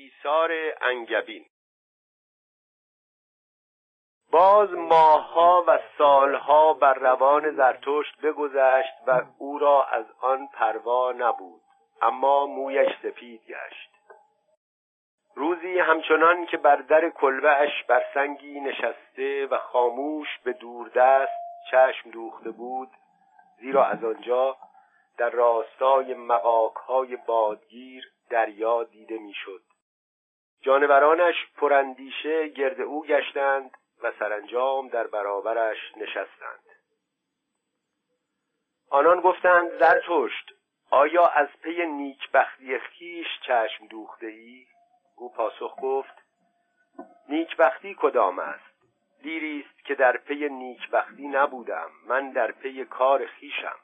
ایثار انگبین باز ماهها و سالها بر روان زرتشت بگذشت و او را از آن پروا نبود اما مویش سپید گشت روزی همچنان که بر در کلبهاش بر سنگی نشسته و خاموش به دوردست چشم دوخته بود زیرا از آنجا در راستای مغاک های بادگیر دریا دیده می‌شد. جانورانش پراندیشه گرد او گشتند و سرانجام در برابرش نشستند. آنان گفتند زرتشت آیا از پی نیکبختی خویش چشم دوخته ای؟ او پاسخ گفت نیکبختی کدام است؟ دیری است که در پی نیکبختی نبودم من در پی کار خویشم.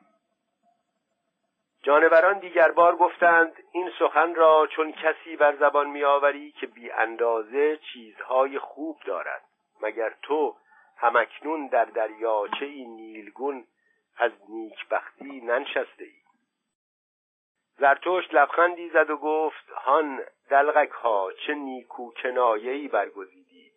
جانوران دیگر بار گفتند این سخن را چون کسی بر زبان میآوری که بی اندازه چیزهای خوب دارد. مگر تو همکنون در دریاچه نیلگون از نیکبختی ننشسته ای زرتشت لبخندی زد و گفت هان دلغک ها چه نیکو کنایه‌ای برگزیدی.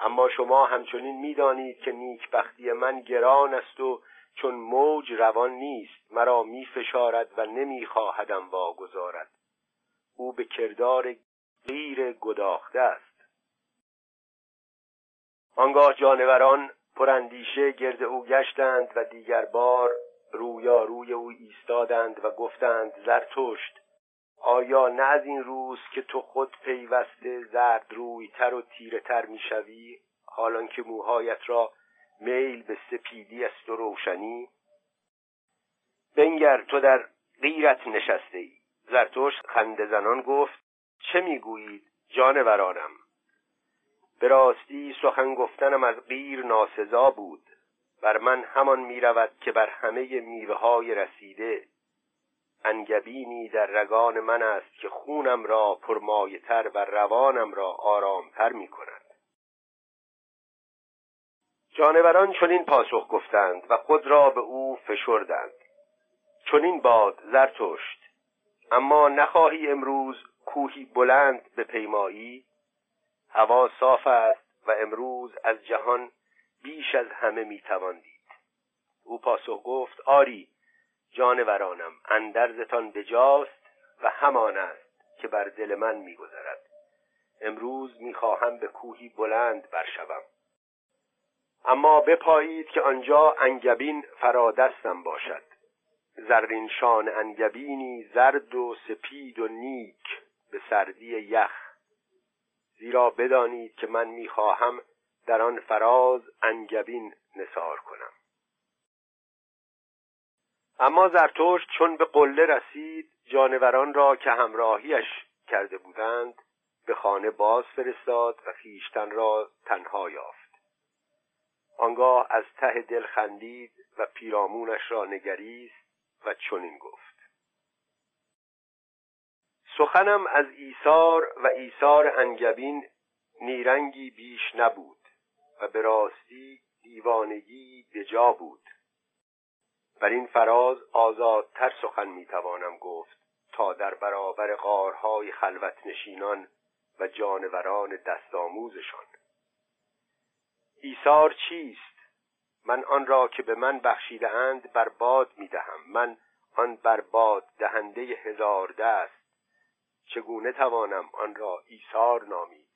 اما شما همچنین می‌دانید که نیکبختی من گران است و چون موج روان نیست مرا می فشارد و نمیخواهدم واگذارد. او به کردار غیر گداخته است. آنگاه جانوران پراندیشه گرد او گشتند و دیگر بار رویا روی او ایستادند و گفتند زرتشت آیا نه از این روز که تو خود پیوسته زرد روی تر و تیره تر می‌شوی؟ حالان که موهایت را میل به سپیدی است و روشنی. بنگر تو در غیرت نشسته ای زرتشت خنده زنان گفت چه می‌گویید جانورانم؟ به راستی سخن گفتنم از غیر ناسزا بود. بر من همان می‌رود که بر همه میوه های رسیده. انگبینی در رگان من است که خونم را پرمایه تر و روانم را آرامتر می کند جانوران چنین پاسخ گفتند و خود را به او فشردند. چنین باد زرتشت اما نخواهی امروز کوهی بلند به پیمایی. هوا صاف است و امروز از جهان بیش از همه می‌توان دید. او پاسخ گفت آری جانورانم اندرزتان بجاست و همان است که بر دل من میگذرد. امروز می‌خواهم به کوهی بلند برشوم. اما بپایید که آنجا انگبین فرادستم باشد. زرین شان انگبینی زرد و سپید و نیک به سردی یخ. زیرا بدانید که من می‌خواهم در آن فراز انگبین نثار کنم. اما زرتشت چون به قله رسید جانوران را که همراهیش کرده بودند به خانه باز فرستاد و خیشتن را تنها یافت. آنگاه از ته دل خندید و پیرامونش را نگریست و چنین گفت. سخنم از ایثار و ایثار انگبین نیرنگی بیش نبود و به راستی دیوانگی به جا بود. بر این فراز آزادتر سخن می‌توانم گفت تا در برابر غارهای خلوت نشینان و جانوران دستآموزشان. ایثار چیست؟ من آن را که به من بخشیده اند بر باد می دهم من آن بر باد دهنده هزار دست. چگونه توانم آن را ایثار نامید؟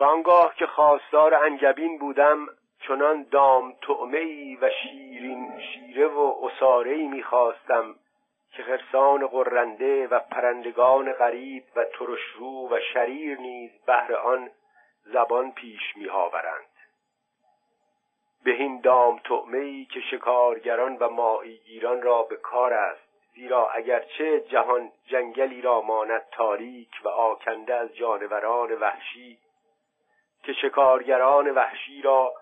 و آنگاه که خواستار انگبین بودم چنان دام تعمه و شیرین شیره و اساره می‌خواستم که خرسان قرنده و پرندگان غریب و ترشرو و شریر نیز بهر آن زبان پیش میآورند. بهین دام تعمه که شکارگران و ماهیگیران را به کار است زیرا اگرچه جهان جنگلی را ماند تاریک و آکنده از جانوران وحشی که شکارگران وحشی را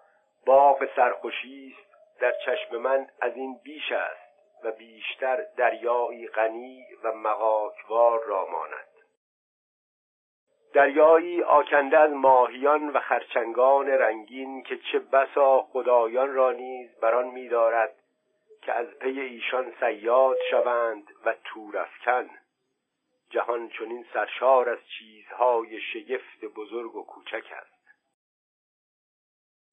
باغ سرخوشی است در چشم من از این بیش است و بیشتر دریایی غنی و مغاکوار را ماند. دریایی آکنده از ماهیان و خرچنگان رنگین که چه بسا خدایان را نیز بران می‌دارد که از پی ایشان سیاد شوند و تورافکن جهان چنین سرشار از چیزهای شگفت بزرگ و کوچک است.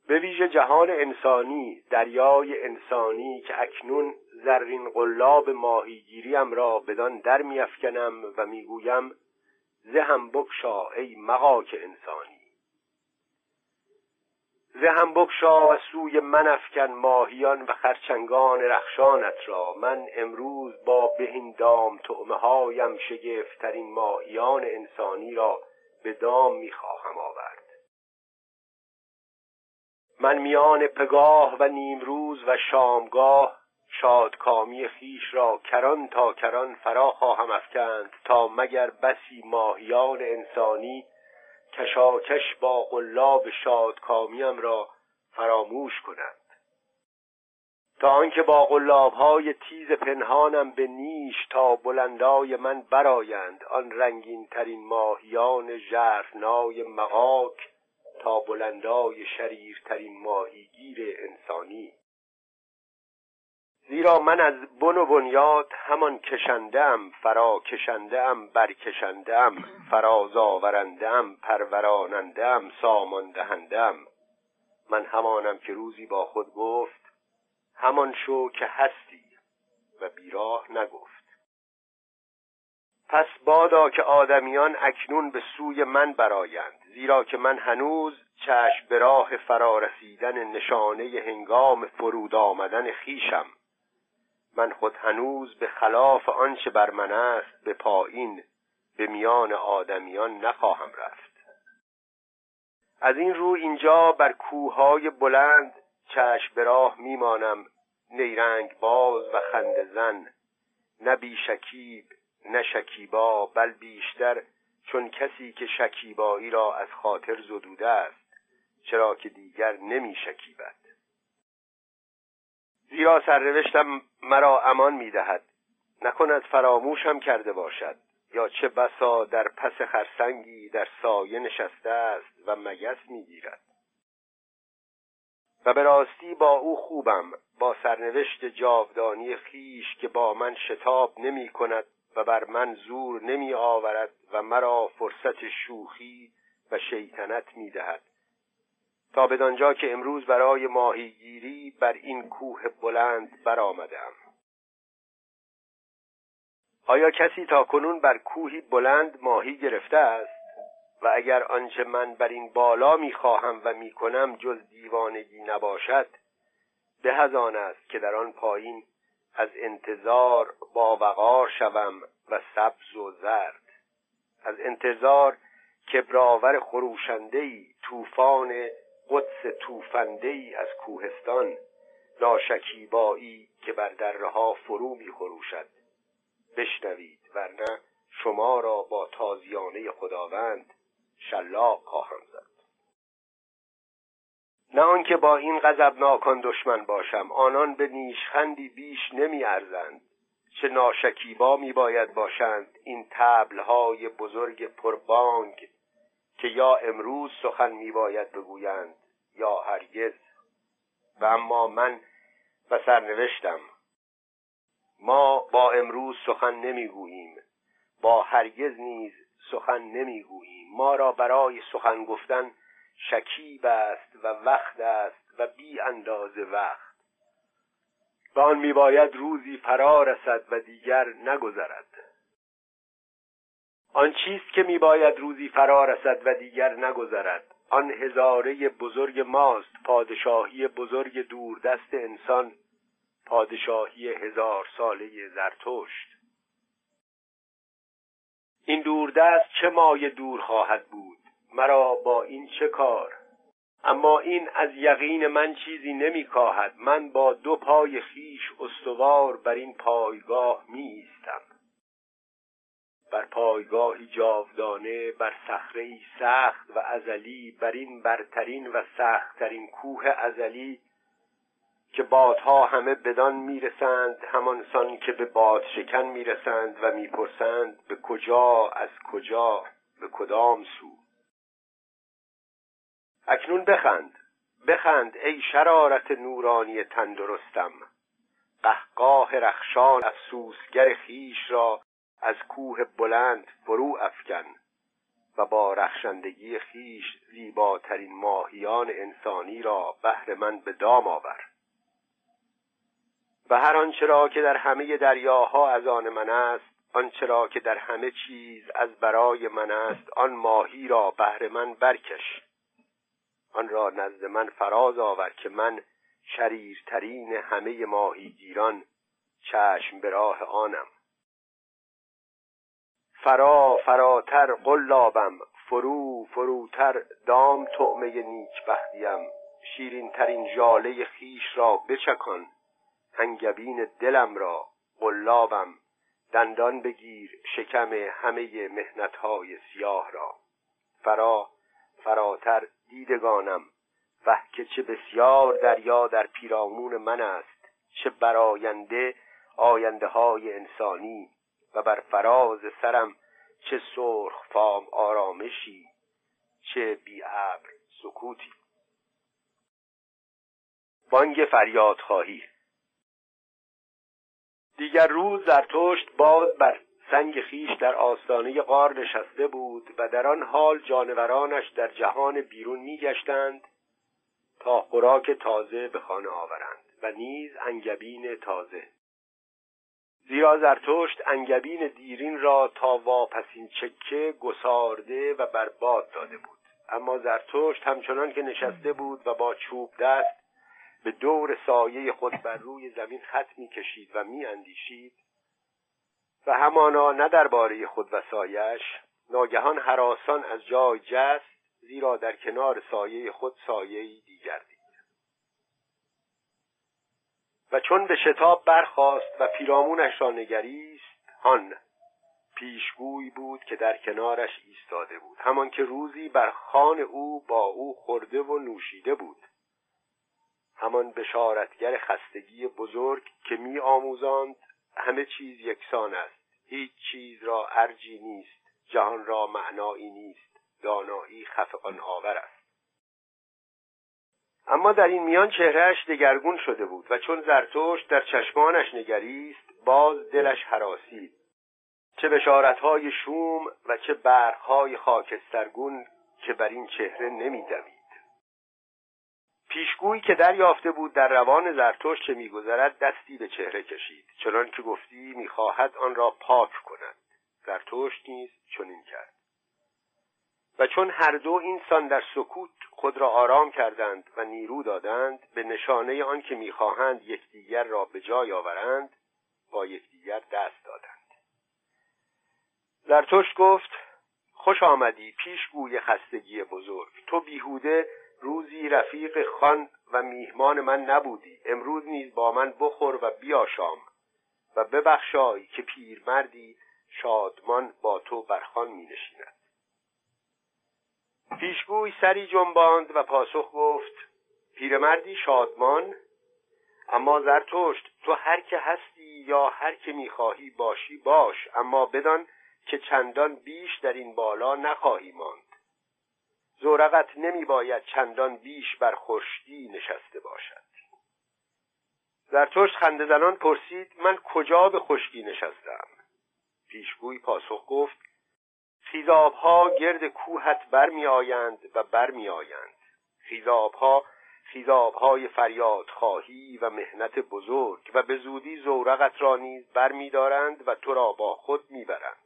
به ویژه جهان انسانی دریای انسانی که اکنون زرین قلاب ماهیگیریم را بدان در میافکنم و می‌گویم زهم بکشا ای مقاک انسانی. زهم بکشا و سوی من افکن ماهیان و خرچنگان رخشانت را. من امروز با بهین دام تعمه هایم شگفتترین ماهیان انسانی را به دام می‌خواهم آورد. من میان پگاه و نیمروز و شامگاه شادکامی خیش را کران تا کران فرا خواهم افکند تا مگر بسی ماهیان انسانی کشاکش با قلاب شادکامیم را فراموش کنند. تا آنکه با قلابهای تیز پنهانم به نیش تا بلندای من برایند آن رنگین ترین ماهیان ژرفنای مغاک تا بلندای شریرترین ماهیگیر انسانی. زیرا من از بن و بنیاد همان کشندم فرا کشندم برکشندم فراز آورندم پرورانندم سامان دهندم من همانم که روزی با خود گفت همان شو که هستی و بیراه نگفت. پس بادا که آدمیان اکنون به سوی من برایند زیرا که من هنوز چشم به راه فرارسیدن نشانه هنگام فرود آمدن خیشم من خود هنوز به خلاف آنچه بر من است به پایین به میان آدمیان نخواهم رفت. از این رو اینجا بر کوههای بلند چشم به راه میمانم نیرنگ باز و خنده زن. نه بی شکیب نه شکیبا بل بیشتر چون کسی که شکیبایی را از خاطر زدوده است چرا که دیگر نمی شکیبد. زیرا سرنوشتم مرا امان می‌دهد. نکند فراموشم کرده باشد. یا چه بسا در پس خرسنگی در سایه نشسته است و مگس می‌گیرد. و به راستی با او خوبم با سرنوشت جاودانی خیش که با من شتاب نمی کند و بر من زور نمی آورد و مرا فرصت شوخی و شیطنت می دهد تا بدانجا که امروز برای ماهیگیری بر این کوه بلند برآمدم. آیا کسی تا کنون بر کوهی بلند ماهی گرفته است؟ و اگر آنچه من بر این بالا می‌خواهم و می‌کنم جز دیوانگی نباشد به از است که در آن پایین از انتظار با وقار شوم و سبز و زرد. از انتظار کبراور خروشندهی طوفان قدس توفنده ای از کوهستان ناشکیبایی که بر درها فرو می خروشد بشنوید ورنه شما را با تازیانه خداوند شلاق خواهم زد. نه آنکه با این غضبناکان دشمن باشم آنان به نیشخندی بیش نمی ارزند چه ناشکیبا می باید باشند این تبلهای بزرگ پربانگ که یا امروز سخن می باید بگویند یا هرگز. و اما من و سرنوشتم. ما با امروز سخن نمی‌گوییم. با هرگز نیز سخن نمی‌گوییم. ما را برای سخن گفتن شکیب است و وقت است و بی اندازه وقت. و آن میباید روزی فرا رسد و دیگر نگذرد. آن چیست که میباید روزی فرا رسد و دیگر نگذرد؟ آن هزاره بزرگ ماست پادشاهی بزرگ دوردست انسان پادشاهی هزار ساله زرتشت. این دوردست چه مایه دور خواهد بود؟ مرا با این چه کار؟ اما این از یقین من چیزی نمیکاهد. من با دو پای خیش استوار بر این پایگاه می ایستم بر پایگاهی جاودانه بر صخره سخت و ازلی بر این برترین و سختترین کوه ازلی که بادها همه بدان می‌رسند همانسان که به باد شکن می‌رسند و می‌پرسند به کجا از کجا به کدام سو. اکنون بخند بخند ای شرارت نورانی تندرستم. قهقاه رخشان افسوسگر خیش را از کوه بلند فرو افکن و با رخشندگی خیش زیباترین ماهیان انسانی را بهر من به دام آور. و هر آنچه را که در همه دریاها از آن من است آنچه را که در همه چیز از برای من است آن ماهی را بهر من برکش. آن را نزد من فراز آور که من شریرترین همه ماهیگیران چشم به راه آنم. فرا فراتر قلابم فرو فروتر دام طعمه نیکبختیم شیرین ترین ژاله خیش را بچکان انگبین دلم را قلابم. دندان بگیر شکم همه مهنتهای سیاه را. فرا فراتر دیدگانم و که چه بسیار دریا در پیرامون من است چه براینده آینده های انسانی. و بر فراز سرم چه سرخ فام آرامشی چه بی ابر سکوتی. بانگ فریاد خواهی. دیگر روز زرتشت باز بر سنگ خیش در آستانه غار نشسته بود و در آن حال جانورانش در جهان بیرون میگشتند تا خوراک تازه به خانه آورند و نیز انگبین تازه. زیرا زرتشت انگبین دیرین را تا واپسین چکه گسارده و برباد داده بود. اما زرتشت همچنان که نشسته بود و با چوب دست به دور سایه خود بر روی زمین خط کشید و اندیشید و همانا نه درباره خود و سایش ناگهان حراسان از جای جست زیرا در کنار سایه خود سایه دیگر دید. و چون به شتاب برخاست و پیرامونش را نگریست هان پیشگوی بود که در کنارش ایستاده بود. همان که روزی بر خان او با او خورده و نوشیده بود. همان بشارتگر خستگی بزرگ که می آموزاند همه چیز یکسان است. هیچ چیز را ارجی نیست. جهان را معنایی نیست. دانایی خفقان آور است. اما در این میان چهرهش دگرگون شده بود و چون زرتشت در چشمانش نگریست باز دلش حراسید. چه بشارتهای شوم و چه برقهای خاکسترگون که بر این چهره نمیدوید. پیشگویی که دریافته بود در روان زرتشت چه میگذرد دستی به چهره کشید. چنان که گفتی می‌خواهد آن را پاک کند. زرتشت نیز چنین کرد. و چون هر دو اینسان در سکوت خود را آرام کردند و نیرو دادند به نشانه آن که می‌خواهند یکدیگر را به جای آورند با یکدیگر دست دادند. زرتشت گفت خوش آمدی پیشگوی خستگی بزرگ. تو بیهوده روزی رفیق خان و میهمان من نبودی. امروز نیز با من بخور و بیاشام و ببخشای که پیرمردی شادمان با تو بر خان می نشیند پیشگوی سری جنباند و پاسخ گفت پیرمردی شادمان اما زرتشت تو هر که هستی یا هر که می‌خواهی باشی باش اما بدان که چندان بیش در این بالا نخواهی ماند. زورقت نمی باید چندان بیش بر خشکی نشسته باشد. زرتشت خنده زنان پرسید من کجا به خشکی نشستم؟ پیشگوی پاسخ گفت خیزابها گرد کوهت برمی آیند و برمی آیند خیزابها خیزابهای فریاد خواهی و مهنت بزرگ و به زودی زورقت را نیز برمیدارند و تو را با خود می‌برند.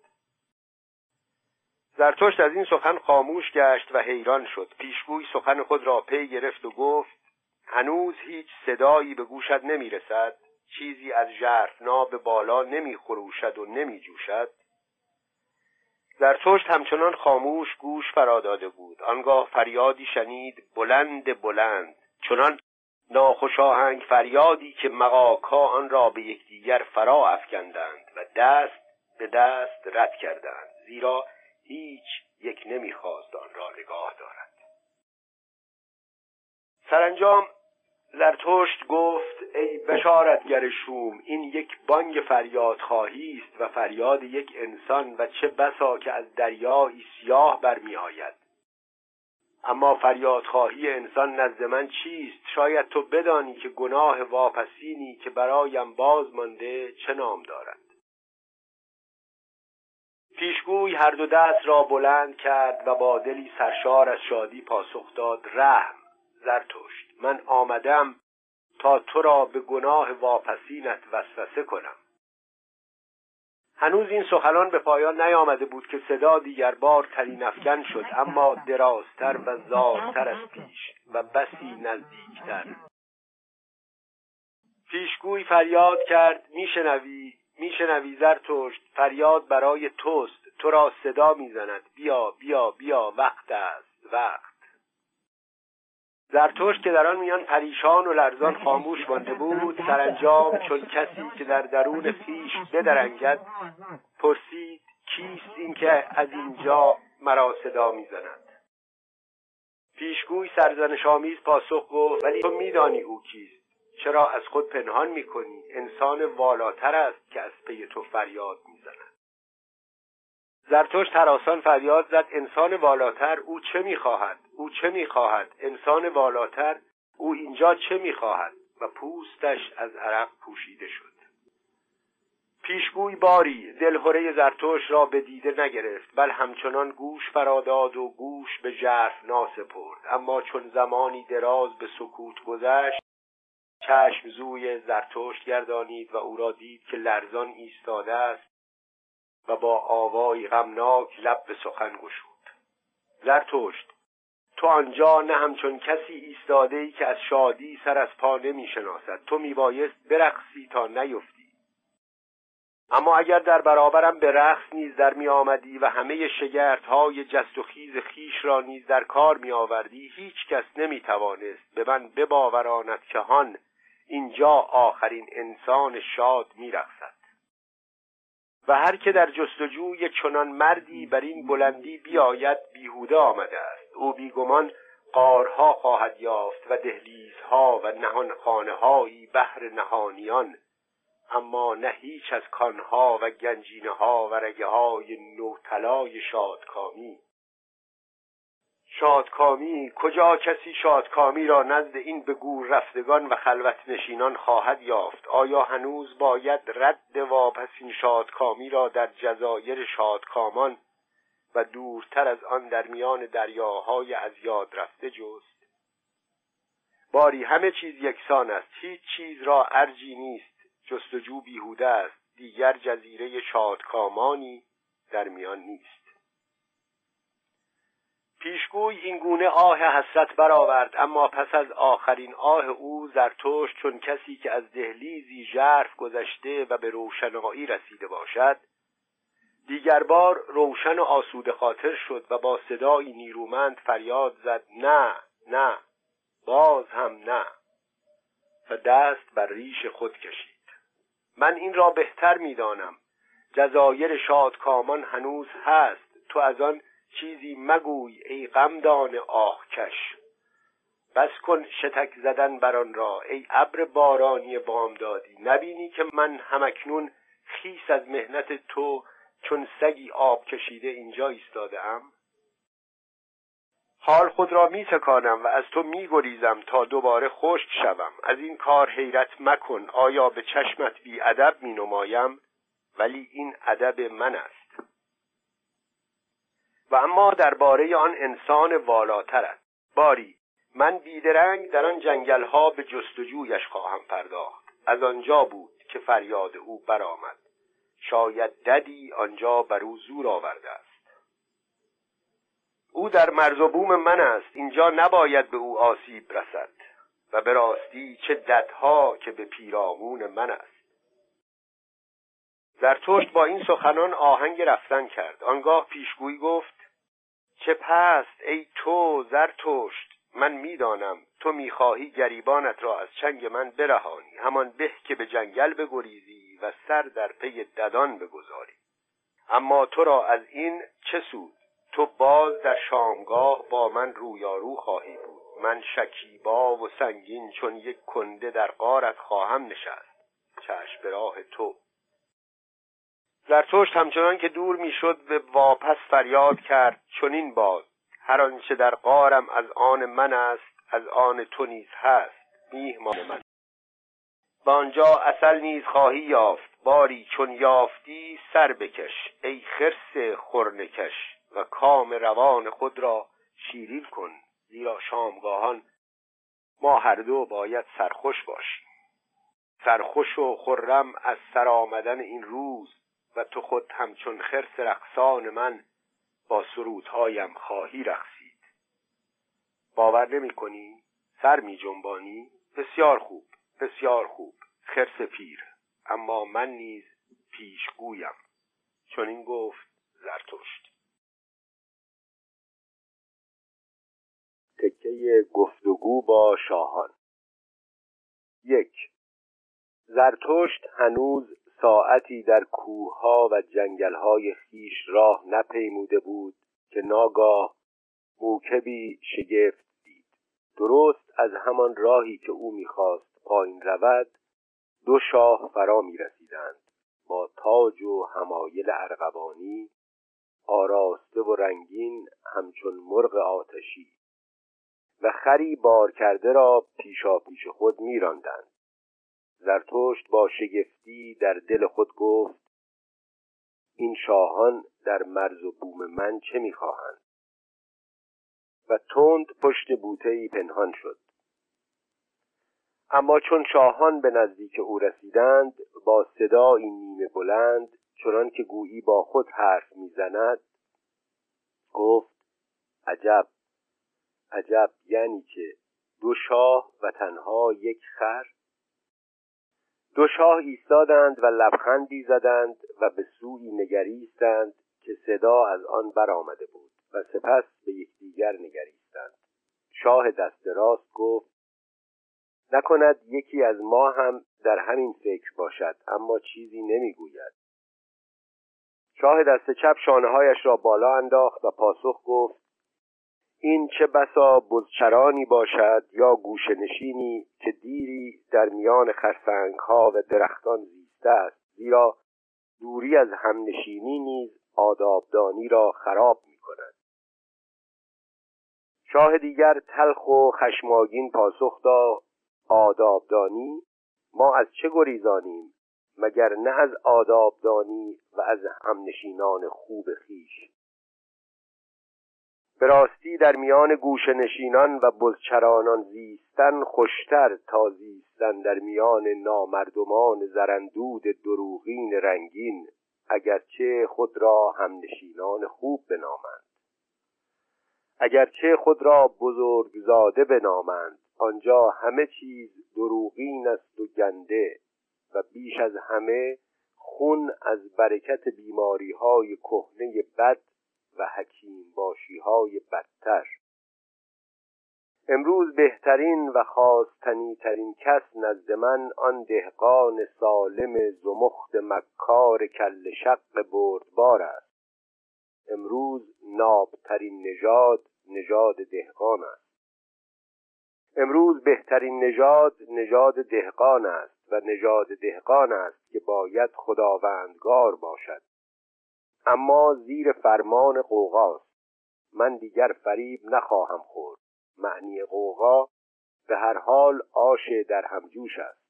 زرتشت از این سخن خاموش گشت و حیران شد. پیشگوی سخن خود را پی گرفت و گفت هنوز هیچ صدایی به گوشت نمی‌رسد. چیزی از ژرفنا به بالا نمیخروشد و نمیجوشد. زرتشت همچنان خاموش گوش فرا داده بود. آنگاه فریادی شنید بلند بلند. چنان ناخوشاهنگ فریادی که مقاکها آن را به یکدیگر فرا افکندند و دست به دست رد کردند. زیرا هیچ یک نمی‌خواست آن را نگاه دارد. سرانجام زرتشت گفت ای بشارتگر شوم این یک بانگ فریاد خواهی است و فریاد یک انسان و چه بسا که از دریایی سیاه برمی آید اما فریاد خواهی انسان نزد من چیست؟ شاید تو بدانی که گناه واپسینی که برایم باز مانده چه نام دارد. پیشگوی هر دو دست را بلند کرد و با دلی سرشار از شادی پاسخ داد رحم زرتشت. من آمدم تا تو را به گناه واپسینت وسوسه کنم. هنوز این سخنان به پایان نیامده بود که صدا دیگر بار ترین افکن شد اما درازتر و زارتر از پیش و بسی نزدیکتر. پیشگوی فریاد کرد میشنوی؟ میشنوی زرتشت؟ فریاد برای توست تو را صدا می‌زند. بیا بیا بیا وقت است وقت. زرتشت که در آن میان پریشان و لرزان خاموش مانده بود سرانجام چون کسی که در درون خیش بدرنگد پرسید کیست این که از اینجا مرا صدا می‌زند؟ پیشگوی سرزنش آمیز پاسخ گفت ولی تو میدانی او کیست؟ چرا از خود پنهان می‌کنی؟ انسان والاتر است که از پی تو فریاد می‌زند. زرتوش تراسان فریاد زد انسان والاتر او چه می‌خواهد؟ او چه می‌خواهد؟ انسان والاتر او اینجا چه می‌خواهد؟ و پوستش از عرق پوشیده شد. پیشگوی باری دلهوره زرتوش را به دیده نگرفت بل همچنان گوش فراداد و گوش به ژرف ناسپرد. اما چون زمانی دراز به سکوت گذشت چشم زوی زرتشت گردانید و او را دید که لرزان ایستاده است. و با آوای غمناک لب به سخن گشود. زرتشت تو آنجا نه همچون کسی ایستاده ای که از شادی سر از پا نمی شناسد تو میبایست برقصی تا نیفتی. اما اگر در برابرم به رقص نیز در می آمدی و همه های جست و خیز خیش را نیز در کار می آوردی هیچ کس نمی توانست به من بباوراند که هان اینجا آخرین انسان شاد می رخصد. و هر که در جستجوی چنان مردی بر این بلندی بیاید بیهوده آمده است. او بیگمان قارها خواهد یافت و دهلیزها و نهان خانه هایی بهر نهانیان اما نه هیچ از کانها و گنجینه ها و رگه های نوتلای شادکامی. شادکامی کجا کسی شادکامی را نزد این به گور رفتگان و خلوت نشینان خواهد یافت؟ آیا هنوز باید رد واپسین شادکامی را در جزایر شادکامان و دورتر از آن در میان دریاهای از یاد رفته جست؟ باری همه چیز یکسان است. هیچ چیز را ارجی نیست. جستجو بیهوده است. دیگر جزیره شادکامانی در میان نیست. پیشگوی این گونه آه حسرت برآورد اما پس از آخرین آه او زرتشت چون کسی که از دهلیزی ژرف گذشته و به روشنایی رسیده باشد دیگر بار روشن و آسوده خاطر شد و با صدایی نیرومند فریاد زد نه نه باز هم نه و دست بر ریش خود کشید. من این را بهتر می‌دانم. جزایر شادکامان هنوز هست. تو از آن چیزی مگوی ای غمدان آهکش. بس کن شتک زدن بر آن را ای ابر بارانی بامدادی. نبینی که من همکنون خیس از مهنت تو چون سگی آب کشیده اینجا ایستاده ام حال خود را می تکانم و از تو می گریزم تا دوباره خشک شوم. از این کار حیرت مکن آیا به چشمت بی ادب می نمایم ولی این ادب من است. و اما درباره آن انسان والاتر است. باری من بیدرنگ در آن جنگل ها به جستجویش خواهم پرداخت. از آنجا بود که فریاد او برآمد. شاید ددی آنجا بر او زور آورده است. او در مرز و بوم من است. اینجا نباید به او آسیب رسد. و به راستی چه ددها که به پیرامون من است. زرتشت با این سخنان آهنگ رفتن کرد. آنگاه پیشگویی گفت چه پست ای تو زرتشت من می‌دانم تو می‌خواهی گریبانت را از چنگ من برهانی. همان به که به جنگل بگریزی و سر در پی ددان بگذاری. اما تو را از این چه سود؟ تو باز در شامگاه با من رویارو خواهی بود. من شکیبا و سنگین چون یک کنده در قارت خواهم نشست. چشم راه تو. زرتشت همچنان که دور می‌شد به واپس فریاد کرد چنین باد هر آنچه در قارم از آن من است از آن تو نیز هست میهمان من. و آنجا اصل نیز خواهی یافت باری چون یافتی سر بکش ای خرس خورنکش و کام روان خود را شیرین کن زیرا شامگاهان ما هر دو باید سرخوش باشیم. سرخوش و خرم از سر آمدن این روز و تو خود همچون خرس رقصان من با سرودهایم خواهی رقصید. باور نمی کنی؟ سر می جنبانی؟ بسیار خوب بسیار خوب خرس پیر. اما من نیز پیشگویم. چون این گفت زرتشت. تکه گفتگو با شاهان. یک. زرتشت هنوز ساعتی در کوهها و جنگلهای خیش راه نپیموده بود که ناگاه موکبی شگفت دید. درست از همان راهی که او می‌خواست پایین رود دو شاه فرا می رسیدند با تاج و همایل ارغوانی آراسته و رنگین همچون مرغ آتشی. و خری بار کرده را پیشا پیش خود میراندند. زرتشت با شگفتی در دل خود گفت این شاهان در مرز و بوم من چه می‌خواهند؟ و تند پشت بوته پنهان شد. اما چون شاهان به نزدیک او رسیدند با صدایی نیمه بلند چنان که گویی با خود حرف می‌زند گفت عجب عجب یعنی که دو شاه و تنها یک خر؟ دو شاه ایستادند و لبخندی زدند و به سوی نگریستند که صدا از آن برآمده بود و سپس به یکدیگر نگریستند. شاه دست راست گفت نکند یکی از ما هم در همین فکر باشد اما چیزی نمی‌گوید. شاه دست چپ شانههایش را بالا انداخت و پاسخ گفت این چه بسا بزچرانی باشد یا گوشنشینی که دیری در میان خرسنگ ها و درختان زیسته است زیرا دوری از همنشینی نیز آدابدانی را خراب می کند شاه دیگر تلخ و خشماگین پاسخ داد آدابدانی ما از چه گریزانیم؟ مگر نه از آدابدانی و از همنشینان خوب خیش؟ به راستی در میان گوش نشینان و بزچرانان زیستن خوشتر تا زیستن در میان نامردمان زرندود دروغین رنگین اگرچه خود را همنشینان خوب بنامند. اگرچه خود را بزرگزاده بنامند آنجا همه چیز دروغین است و گنده و بیش از همه خون از برکت بیماری های کهنه بد حکیم باشی های بدتر. امروز بهترین و خواستنی ترین کس نزد من آن دهقان سالم زمخت مکار کل شق بردبار است. امروز نابترین نژاد نژاد دهقان است. امروز بهترین نژاد نژاد دهقان است و نژاد دهقان است که باید خداوندگار باشد. اما زیر فرمان قوقاست من دیگر فریب نخواهم خورد. معنی قوقا به هر حال آش در همجوش است.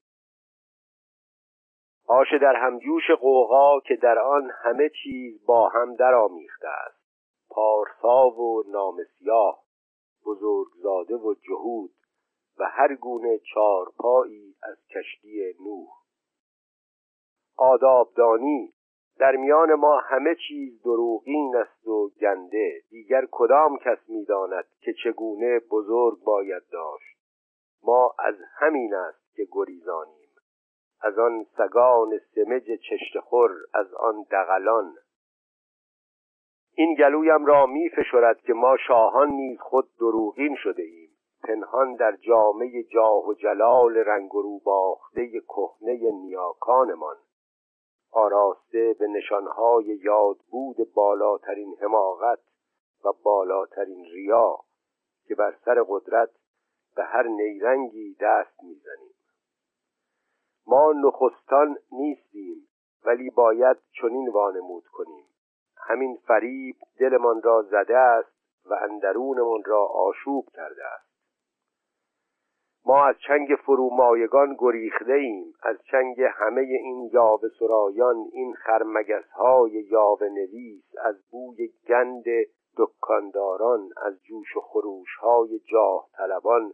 آش در همجوش قوقا که در آن همه چیز با هم درآمیخته است. پارسا و نامسیاه بزرگزاده و جهود و هر گونه چارپایی از کشتی نوح. آدابدانی در میان ما همه چیز دروغین است و گنده. دیگر کدام کس می‌داند که چگونه بزرگ باید داشت؟ ما از همین است که گریزانیم. از آن سگان سمج چشتخور از آن دغلان. این گلویم را می فشرد که ما شاهان نیز خود دروغین شده ایم پنهان در جامعه جاه و جلال رنگ و روباخته کهنه نیاکانمان. آراسته به نشانهای یادبود بالاترین حماقت و بالاترین ریا که بر سر قدرت به هر نیرنگی دست می‌زنیم. ما نخستان نیستیم ولی باید چنین وانمود کنیم. همین فریب دلمان را زده است و اندرونمان را آشوب کرده است. ما از چنگ فرومایگان گریخته ایم از چنگ همه این یاوه سرایان این خرمگس های یاوه نویس از بوی گند دکانداران از جوش و خروش های جاه طلبان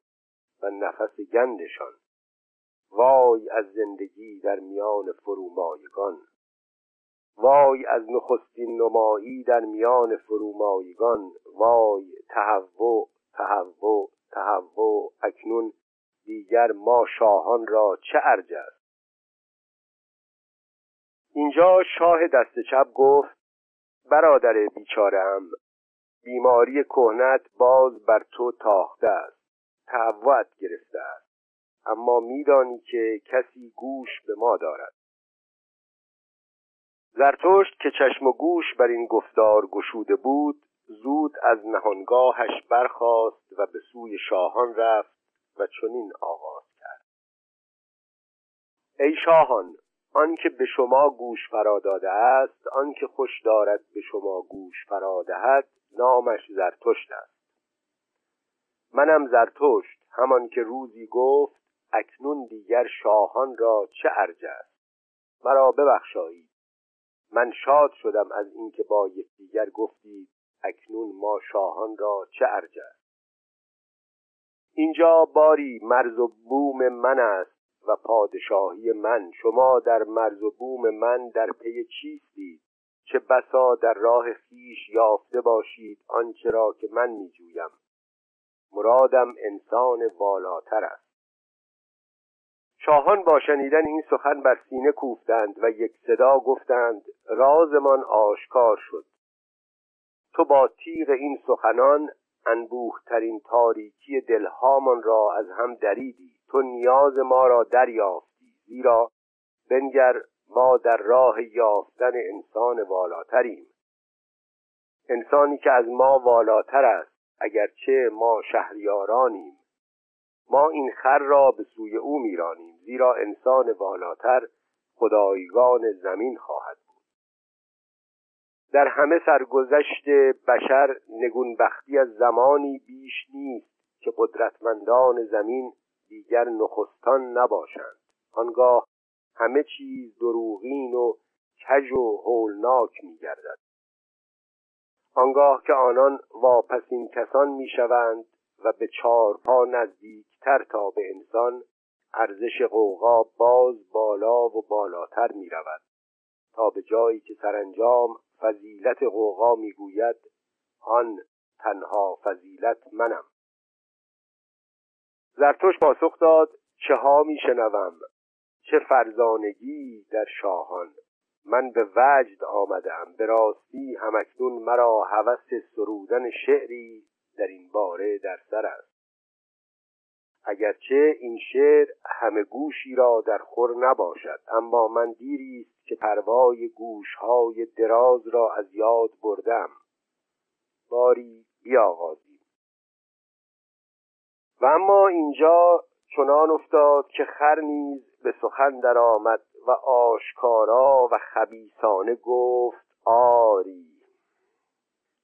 و نفس گندشان. وای از زندگی در میان فرومایگان. وای از نخستین نمایی در میان فرومایگان. وای تهوع تهوع تهوع اکنون دیگر ما شاهان را چه ارج است؟ اینجا شاه دست چپ گفت برادر بیچاره ام بیماری کهنت باز بر تو تاخته است تهوعت گرفته است اما میدانی که کسی گوش به ما دارد. زرتشت که چشم و گوش بر این گفتار گشوده بود زود از نهانگاهش برخاست و به سوی شاهان رفت و چنین آغاز کرد. ای شاهان آنکه به شما گوش فرا داده است آنکه خوش دارد به شما گوش فرا دهد نامش زرتشت است. منم زرتشت همان که روزی گفت اکنون دیگر شاهان را چه ارج است؟ مرا ببخشایید. من شاد شدم از اینکه با یکدیگر گفتید اکنون ما شاهان را چه ارج است؟ اینجا باری مرز و بوم من است و پادشاهی من. شما در مرز و بوم من در پی چیستید چه بسا در راه خیش یافته باشید آنچه را که من میجویم. مرادم انسان والاتر است. شاهان با شنیدن این سخن بر سینه کوفتند و یک صدا گفتند رازمان آشکار شد. تو با تیغ این سخنان انبوهترین تاریکی دلهامان را از هم دریدی. تو نیاز ما را دریافتی زیرا بنگر ما در راه یافتن انسان والاتریم. انسانی که از ما والاتر است اگرچه ما شهریارانیم. ما این خر را به سوی او میرانیم زیرا انسان والاتر خدایگان زمین خواهد در همه سرگذشت بشر نگونبختی از زمانی بیش نیست که قدرتمندان زمین دیگر نخستان نباشند. آنگاه همه چیز دروغین و کژ و هولناک میگردد. آنگاه که آنان واپسین کسان می‌شوند و به چهار پا نزدیکتر تا به انسان ارزش قوقا باز بالا و بالاتر می رود تا به جایی که سرانجام فضیلت قوقا می‌گوید آن تنها فضیلت منم. زرتوش پاسخ داد چه ها میشنوم چه فرزانگی در شاهان. من به وجد آمدم به راستی همکنون مرا هوس سرودن شعری در این باره در سر است. اگرچه این شعر همه گوشی را در خور نباشد اما من دیری است که پروای گوشهای دراز را از یاد بردم. باری بیاغازیم و اما اینجا چنان افتاد که خر نیز به سخن درآمد و آشکارا و خبیسانه گفت آری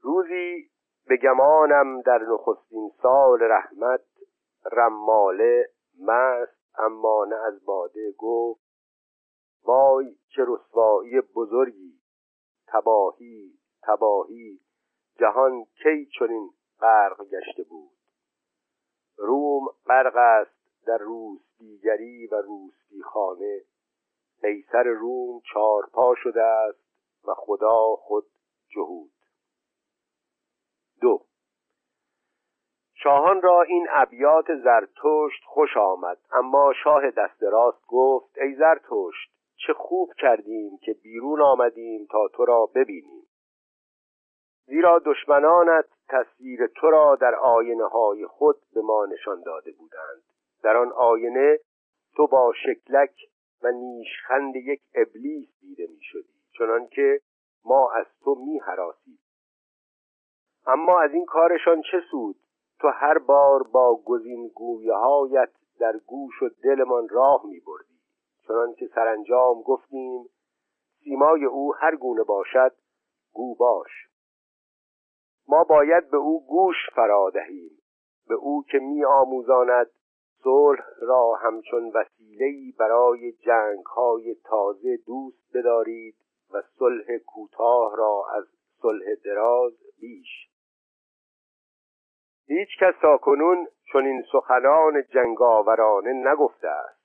روزی به گمانم در نخستین سال رحمت رماله مست اما نه از باده گفت وای چه رسوایی بزرگی تباهی تباهی جهان کی چنین غرق گشته بود؟ روم غرق است در روس دیگری و روسبی خانه قیصر روم چارپا شده است و خدا خود جهود. دو شاهان را این ابیات زرتشت خوش آمد. اما شاه دست راست گفت ای زرتشت چه خوب کردیم که بیرون آمدیم تا تو را ببینیم. زیرا دشمنانت تصویر تو را در آینه های خود به ما نشان داده بودند. در آن آینه تو با شکلک و نیشخند یک ابلیس دیده می شدی چنان که ما از تو می حراسید اما از این کارشان چه سود؟ تو هر بار با گزین هایت در گوش و دلمان راه می بردی چنان که سرانجام گفتیم سیمای او هر گونه باشد گو باش. ما باید به او گوش فرا دهیم. به او که می آموزاند صلح را همچون وسیله‌ای برای جنگ‌های تازه دوست بدارید و صلح کوتاه را از صلح دراز بیش. هیچ کس تا کنون چون این سخنان جنگاورانه نگفته است.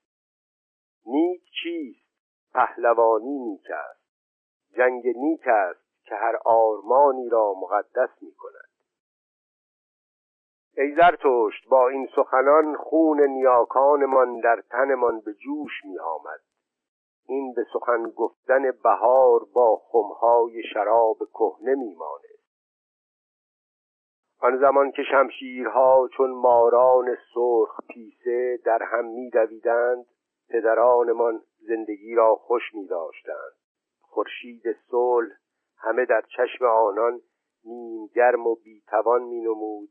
نیک چیست؟ پهلوانی نیک است. جنگ نیک است که هر آرمانی را مقدس می کند ای زرتشت با این سخنان خون نیاکانمان در تنمان به جوش می آمد این به سخن گفتن بهار با خمهای شراب کهنه میمانه آن زمان که شمشیرها چون ماران سرخ پیسه در هم میدویدند پدرانمان زندگی را خوش می داشتند خورشید صلح همه در چشم آنان نیم گرم و بیتوان می نمود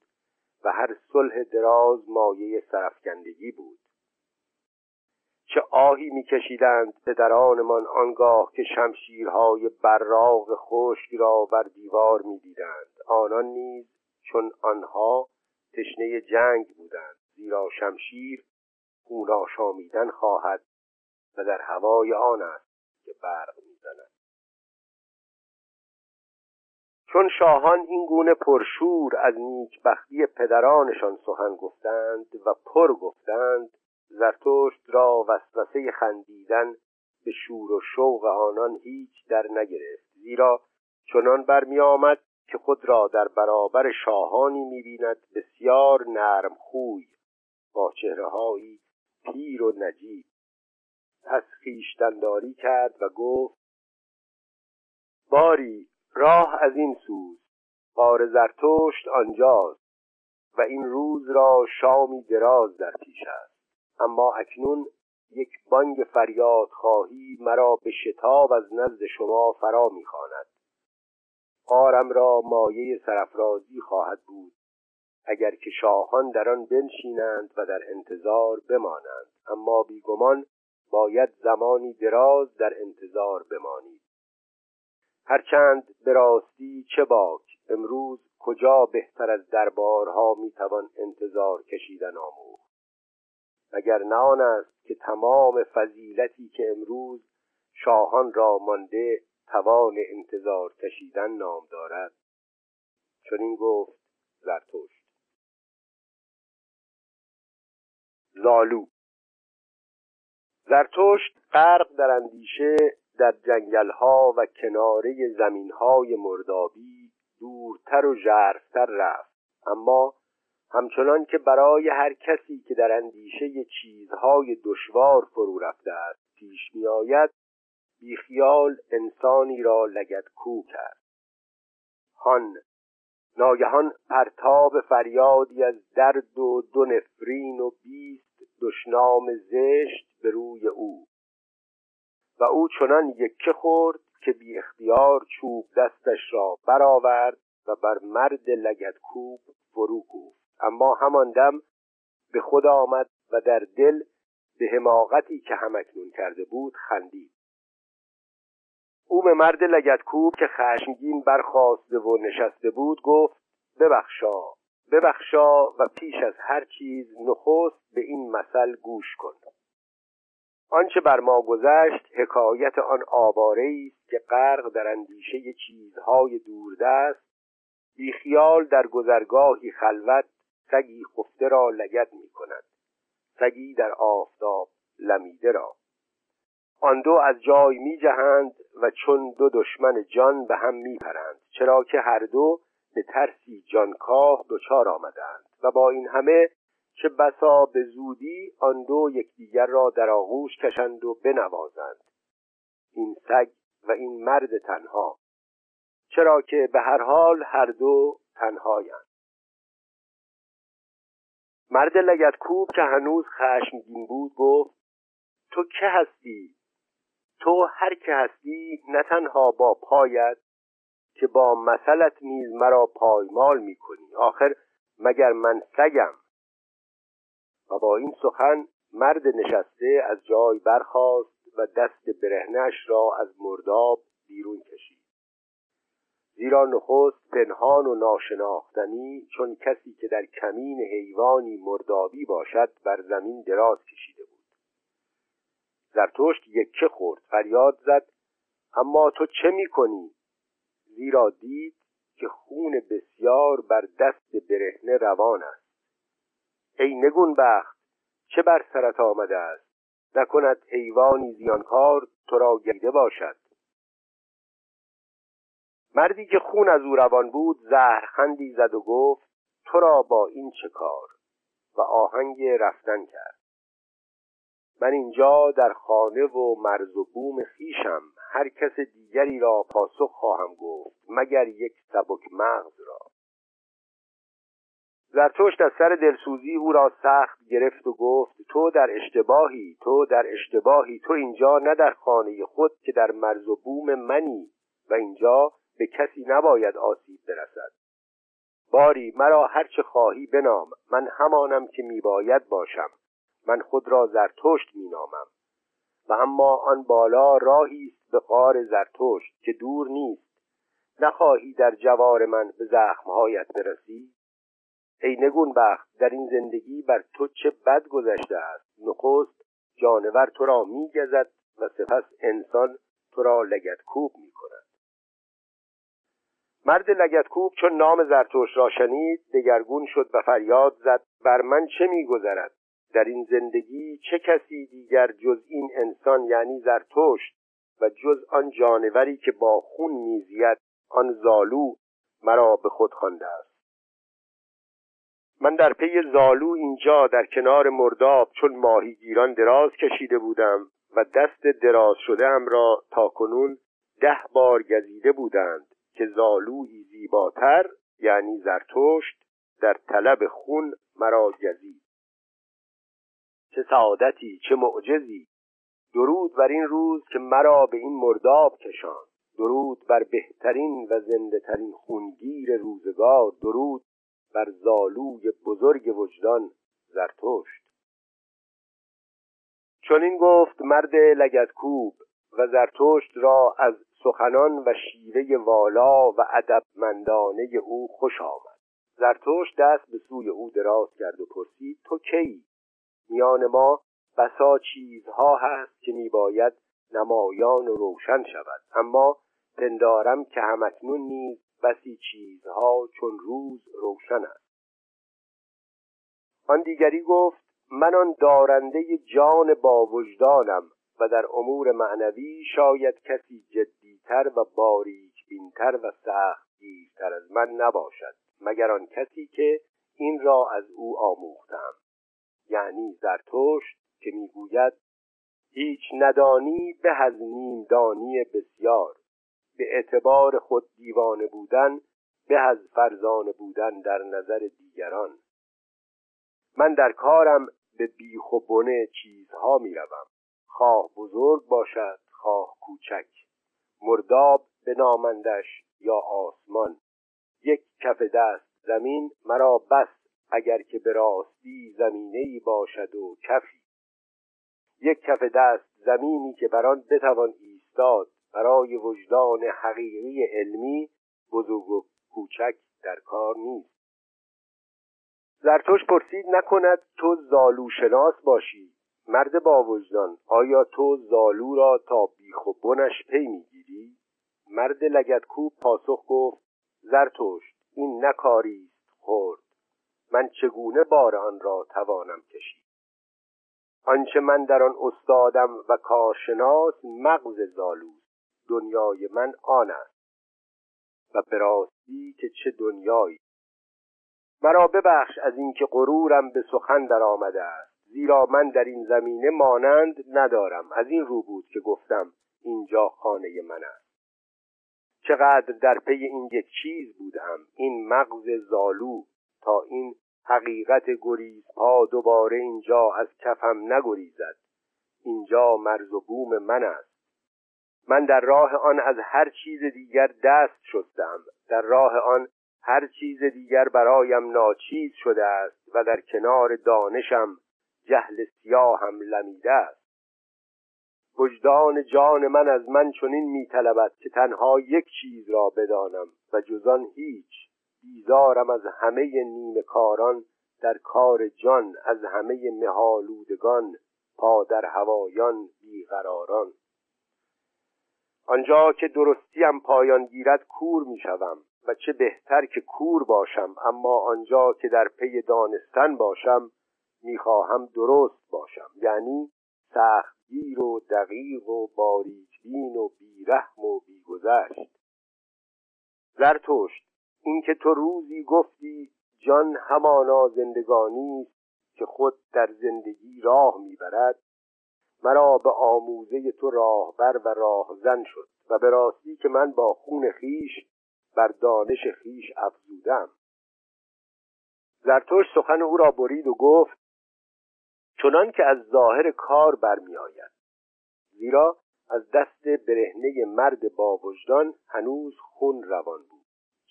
و هر صلح دراز مایه سرفکندگی بود. چه آهی میکشیدند پدرانمان آنگاه که شمشیرهای براغ خشک را بر دیوار می‌دیدند. آنان نیز آنها تشنه جنگ بودند زیرا شمشیر خون آشامیدن خواهد و در هوای آن است که برق می‌زند. چون شاهان این گونه پرشور از نیکبختی پدرانشان سخن گفتند و پر گفتند زرتشت را وسوسه خندیدن به شور و شوق آنان هیچ در نگرفت زیرا چنان برمی آمد که خود را در برابر شاهانی می‌بیند بسیار نرم خوی با چهرههایی پیر و نجیب. پس خویشتنداری کرد و گفت باری راه از این سوز. غار زرتشت آنجاست و این روز را شامی دراز در پیش است. اما اکنون یک بانگ فریاد خواهی مرا به شتاب از نزد شما فرا می‌خواند. قارم را مایه سرفرازی خواهد بود. اگر که شاهان در آن بنشینند و در انتظار بمانند. اما بیگمان باید زمانی دراز در انتظار بمانید. هرچند به راستی چه باک امروز کجا بهتر از دربارها می‌توان انتظار کشیدن آموخت؟ اگر نه است که تمام فضیلتی که امروز شاهان را مانده توان انتظار کشیدن نام دارد. چون این گفت زرتشت لالو زرتشت غرق در اندیشه در جنگلها و کناره زمینهای مردابی دورتر و ژرفتر رفت. اما همچنان که برای هر کسی که در اندیشه چیزهای دشوار فرو رفته است پیش میآید بیخیال انسانی را لگد کو کرد. هان ناگهان پرتاب فریادی از درد و دو نفرین و بیست دشنام زشت به روی او. و او چنان یکه خورد که بی اختیار چوب دستش را برآورد و بر مرد لگدکوب فرو کوفت. اما همان دم به خود آمد و در دل به حماقتی که همکنون کرده بود خندید. او به مرد لگتکوب که خشمگین برخواسته و نشسته بود گفت ببخشا ببخشا و پیش از هر چیز نخست به این مثل گوش کن. آنچه بر ما گذشت حکایت آن آواره است که غرق در اندیشه چیزهای دوردست بیخیال در گذرگاهی خلوت سگی خفته را لگد می کند سگی در آفتاب لمیده را. آن دو از جای می جهند و چون دو دشمن جان به هم می پرند چرا که هر دو به ترسی جانکاه دچار آمدند و با این همه چه بسا به زودی آن دو یکدیگر را در آغوش کشند و بنوازند. این سگ و این مرد تنها. چرا که به هر حال هر دو تنهایند. مرد لگت کوب که هنوز خشمگین بود گفت تو که هستی؟ تو هر که هستی نه تنها با پایت که با مثلت نیز مرا پایمال می‌کنی. آخر مگر من سگم؟ و با این سخن مرد نشسته از جای برخاست و دست برهنش را از مرداب بیرون کشید. زیرا نخست پنهان و ناشناختنی چون کسی که در کمین حیوانی مردابی باشد بر زمین دراز کشیده بود. زرتشت یکه خورد فریاد زد. اما تو چه می‌کنی؟ زیرا دید که خون بسیار بر دست برهنه روان است. ای نگون بخت چه بر سرت آمده است؟ نکند حیوانی زیانکار تو را گریده باشد. مردی که خون از او روان بود زهرخندی زد و گفت تو را با این چه کار؟ و آهنگ رفتن کرد. من اینجا در خانه و مرز و بوم خیشم هر کس دیگری را پاسخ خواهم گفت مگر یک سبک مغز را. زرتشت از سر دلسوزی او را سخت گرفت و گفت تو در اشتباهی تو در اشتباهی تو اینجا نه در خانه خود که در مرز و بوم منی و اینجا به کسی نباید آسیب برسد. باری مرا هرچه خواهی بنام من همانم که میباید باشم. من خود را زرتشت مینامم. و اما آن بالا راهی است به قار زرتشت که دور نیست. نخواهی در جوار من به زخمهایت برسی؟ ای نگون بخت در این زندگی بر تو چه بد گذشته است؟ نخست جانور تو را میگزد و سپس انسان تو را لگت کوب می کند مرد لگت کوب چون نام زرتوش را شنید دگرگون شد و فریاد زد بر من چه میگذرد؟ در این زندگی چه کسی دیگر جز این انسان یعنی زرتشت و جز آن جانوری که با خون میزید آن زالو مرا به خود خوانده است؟ من در پی زالو اینجا در کنار مرداب چون ماهیگیران دراز کشیده بودم و دست دراز شده ام را تا کنون ده بار گزیده بودند که زالوی زیباتر یعنی زرتشت در طلب خون مرا گزید. چه سعادتی چه معجزی. درود بر این روز که مرا به این مرداب کشان. درود بر بهترین و زنده ترین خونگیر روزگار. درود بر زالوی بزرگ وجدان چون این گفت مرد لگدکوب و زرتشت را از سخنان و شیوه والا و ادبمندانه او خوش آمد. زرتشت دست به سوی او دراز کرد و پرسید تو کی؟ میان ما بسا چیزها هست که میباید نمایان و روشن شود. اما پندارم که همکنون نیز بسی چیزها چون روز روشن است. آن دیگری گفت من آن دارنده جان با وجدانم و در امور معنوی شاید کسی جدیتر و باریک بینتر و سخت از من نباشد مگر آن کسی که این را از او آموختم. یعنی زرتشت که می‌گوید هیچ ندانی به از نیم دانی بسیار. به اعتبار خود دیوانه بودن به از فرزانه بودن در نظر دیگران. من در کارم به بیخ و بنه چیزها می‌روم. خواه بزرگ باشد خواه کوچک. مرداب به نامندش یا آسمان. یک کف دست زمین مرا بس اگر که به راستی زمینه ای باشد و کفی. یک کف دست زمینی که بر آن بتوان ایستاد برای وجدان حقیقی علمی بزرگ و کوچک در کار نیست. زرتوش پرسید نکند تو زالو شناس باشی. مرد با وجدان آیا تو زالو را تا بیخ و بنش پی می‌گیری؟ مرد لگتکوب پاسخ گفت زرتشت این نکاری است خورد من چگونه بار آن را توانم کشید؟ آنچه من در آن استادم و کارشناس مغز زالوست دنیای من آن است. و به راستی که چه دنیایی؟ مرا ببخش از اینکه غرورم به سخن در آمده است زیرا من در این زمینه مانند ندارم. از این رو بود که گفتم اینجا خانه من است. چقدر در پی این یک چیز بودم این مغز زالو تا این حقیقت گریزها دوباره اینجا از کفم نگریزد. اینجا مرز و بوم من است. من در راه آن از هر چیز دیگر دست شستم. در راه آن هر چیز دیگر برایم ناچیز شده است و در کنار دانشم جهل سیاهم لمیده است. وجدان جان من از من چنین میطلبد که تنها یک چیز را بدانم و جزان هیچ. بیزارم از همه نیمه کاران در کار جان از همه مهالودگان پا در هوایان بیقراران. آنجا که درستیم پایان گیرد کور می‌شوم و چه بهتر که کور باشم اما آنجا که در پی دانستن باشم می‌خواهم درست باشم. یعنی سختگیر و دقیق و باریکبین و بیرحم و بیگذشت. زرتشت اینکه تو روزی گفتی جان همانا زندگانی است که خود در زندگی راه می‌برد مرا به آموزه تو راهبر و راهزن شد و به راستی که من با خون خیش بر دانش خیش افزودم. زرتوش سخن او را برید و گفت چنان که از ظاهر کار برمیآید. زیرا از دست برهنه مرد با وجدان هنوز خون روان بود.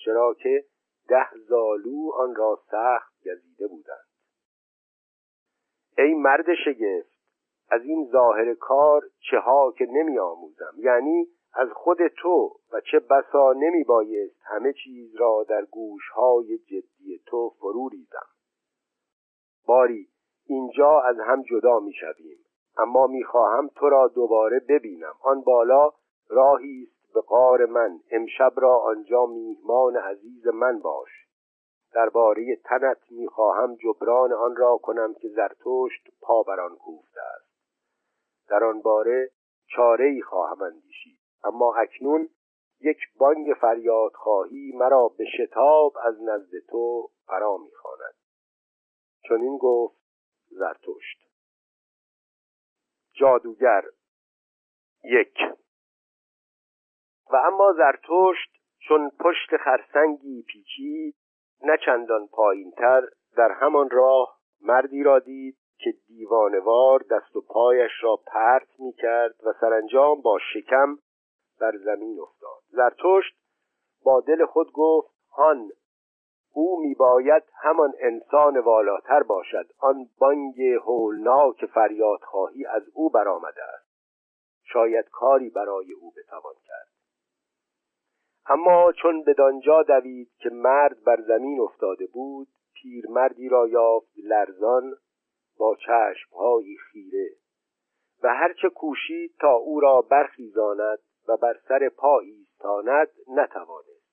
چرا که ده زالو آن را سخت گزیده بودند. ای مرد شگفت از این ظاهر کار چه ها که نمی آموزم؟ یعنی از خود تو و چه بسا نمی بایست همه چیز را در گوشهای جدی تو فرو ریزم. باری اینجا از هم جدا می شویم اما می خواهم تو را دوباره ببینم. آن بالا راهی به قار من امشب را آنجا میهمان عزیز من باش. درباره تنت می‌خواهم جبران آن را کنم که زرتشت پا بر آن کوفته است. در آن باره چاره ای خواهم اندیشید. اما اکنون یک بانگ فریاد خواهی مرا به شتاب از نزد تو فرا می‌خواند. چون این گفت زرتشت جادوگر. یک و اما زرتشت چون پشت خرسنگی پیچید نه چندان پایینتر در همان راه مردی را دید که دیوانوار دست و پایش را پرت می کرد و سرانجام با شکم بر زمین افتاد. زرتشت با دل خود گفت هان او میباید همان انسان والاتر باشد. آن بانگ هولناک فریاد خواهی از او برآمده است. شاید کاری برای او بتوان کرد. اما چون بدانجا دوید که مرد بر زمین افتاده بود پیرمردی را یافت لرزان با چشمهایی خیره و هرچه کوشید تا او را برخیزاند و بر سر پا ایستاند نتوانست.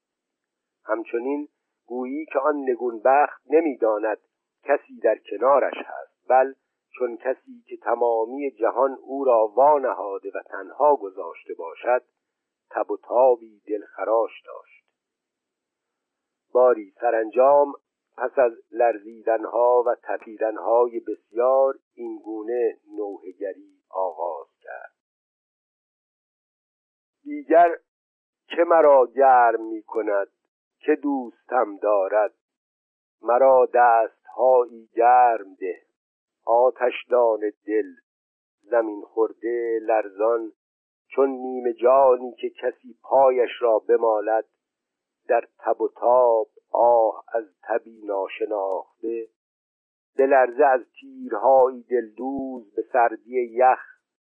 همچنین گویی که آن نگونبخت نمی‌داند کسی در کنارش هست بل چون کسی که تمامی جهان او را وانهاده و تنها گذاشته باشد تب و تابی دلخراش داشت. باری سرانجام پس از لرزیدنها و تپیدنهای بسیار این گونه نوهگری آغاز کرد. دیگر که مرا گرم می کند که دوستم دارد مرا دستهایی گرم ده. آتشدان دل زمین خورده لرزان چون نیمه جانی که کسی پایش را بمالد در تب و تاب آه از تبی ناشناخته لرزه از تیرهایی دلدوز به سردی یخ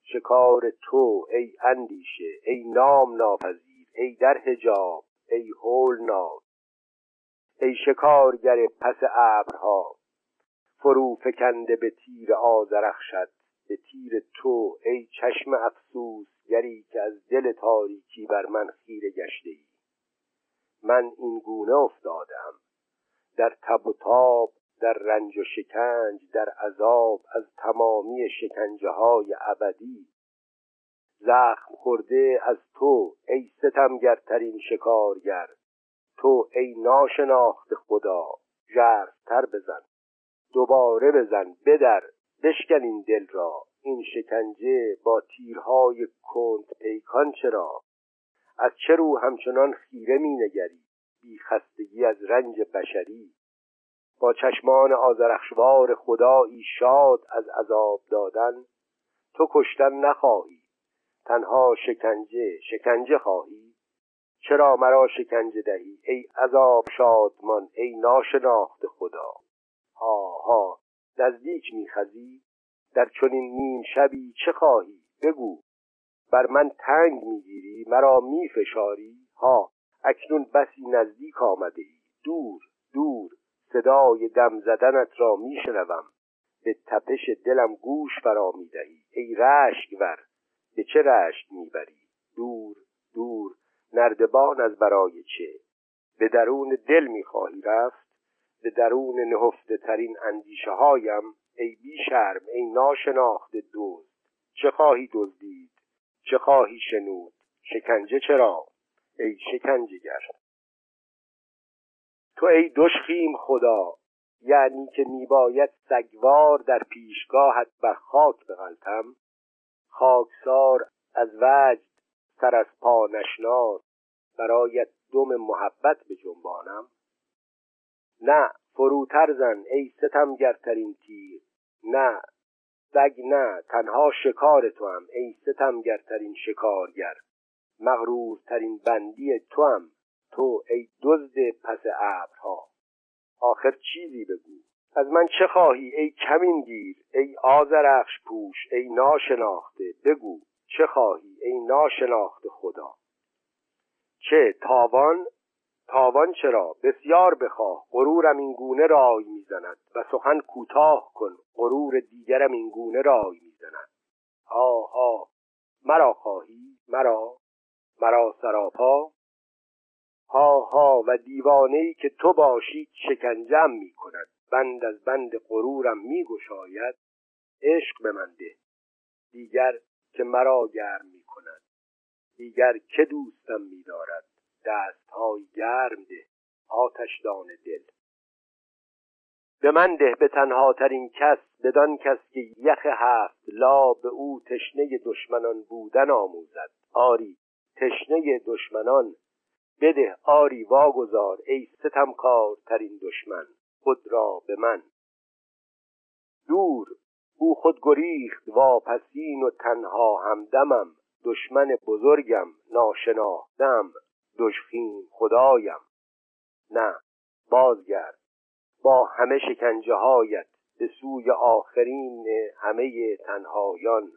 شکار تو ای اندیشه ای نام ناپذیر ای در حجاب ای ناد ای شکارگر پس ابرها فرو فکنده به تیر آزرخشد به تیر تو ای چشم افسوس گری که از دل تاریکی بر من خیره گشته ای من این گونه افتادم. در تب و تاب در رنج و شکنج در عذاب از تمامی شکنجه های ابدی. زخم خورده از تو ای ستمگرترین شکارگر. تو ای ناشناخت خدا ژرفتر بزن. دوباره بزن بدر بشکن این دل را. این شکنجه با تیرهای کند پیکان چرا؟ از چه رو همچنان خیره می نگری بی خستگی از رنج بشری؟ با چشمان آزرخشوار خدایی شاد از عذاب دادن تو کشتن نخواهی تنها شکنجه شکنجه خواهی؟ چرا مرا شکنجه دهی ای عذاب شادمان ای ناشناخت خدا؟ ها ها نزدیک میخزی در چنین نیم شبی چه خواهی؟ بگو. بر من تنگ می‌گیری مرا میفشاری؟ ها اکنون بسی نزدیک آمده ای. دور دور صدای دم زدنت را میشنوم. به تپش دلم گوش فرا می‌دهی ای رشک ور به چه رشک می‌بری؟ دور دور نردبان از برای چه؟ به درون دل می‌خواهی رفت؟ به درون نهفته ترین اندیشه هایم ای بی شرم ای ناشناخته دوست. چه خواهی دزدید؟ چه خواهی شنود؟ شکنجه چرا؟ ای شکنجه گر تو ای دشخیم خدا یعنی که میباید سگوار در پیشگاهت بر خاک بغلتم. خاکسار از وجد سر از پا نشناس. برایت دم محبت به جنبانم. نه فروتر زن ای ستمگرترین تیر. نه سگ نه تنها شکار تو هم ای ستمگرترین شکارگر. مغرورترین بندی تو هم تو ای دزد پس ابرها. آخر چیزی بگو. از من چه خواهی؟ ای کمینگیر ای آزرخش پوش ای ناشناخته. بگو چه خواهی؟ ای ناشناخته خدا. چه؟ تاوان تاوان چرا؟ بسیار بخواه. غرورم این گونه رای می‌زند و سخن کوتاه کن. غرور دیگرم این گونه رای می‌زند. ها ها. مرا خواهی؟ مرا. مرا سراپا. ها ها. و دیوانه ای که تو باشی شکنجم می کند بند از بند غرورم می گشاید عشق به من ده. دیگر که مرا گرم می کند دیگر که دوستم می دارد دست های گرم ده. آتشدان دل. به من ده به تنها ترین کس بدان کس که یخ هفت لا به او تشنه دشمنان بودن آموزد. آری تشنه دشمنان. بده آری واگذار ای ستمکار ترین دشمن. خود را به من. دور او خود گریخت واپسین و تنها همدمم. دشمن بزرگم ناشناختم. دشخیم خدایم. نه بازگرد. با همه شکنجه هایت به سوی آخرین همه تنهایان.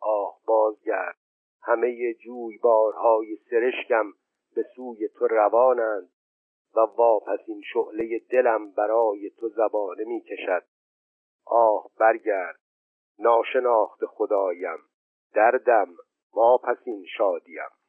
آه بازگرد. همه جویبارهای سرشکم به سوی تو روانند و واپس این شعله دلم برای تو زبانه می کشد آه برگرد. ناشناخت خدایم. دردم واپس این شادیم.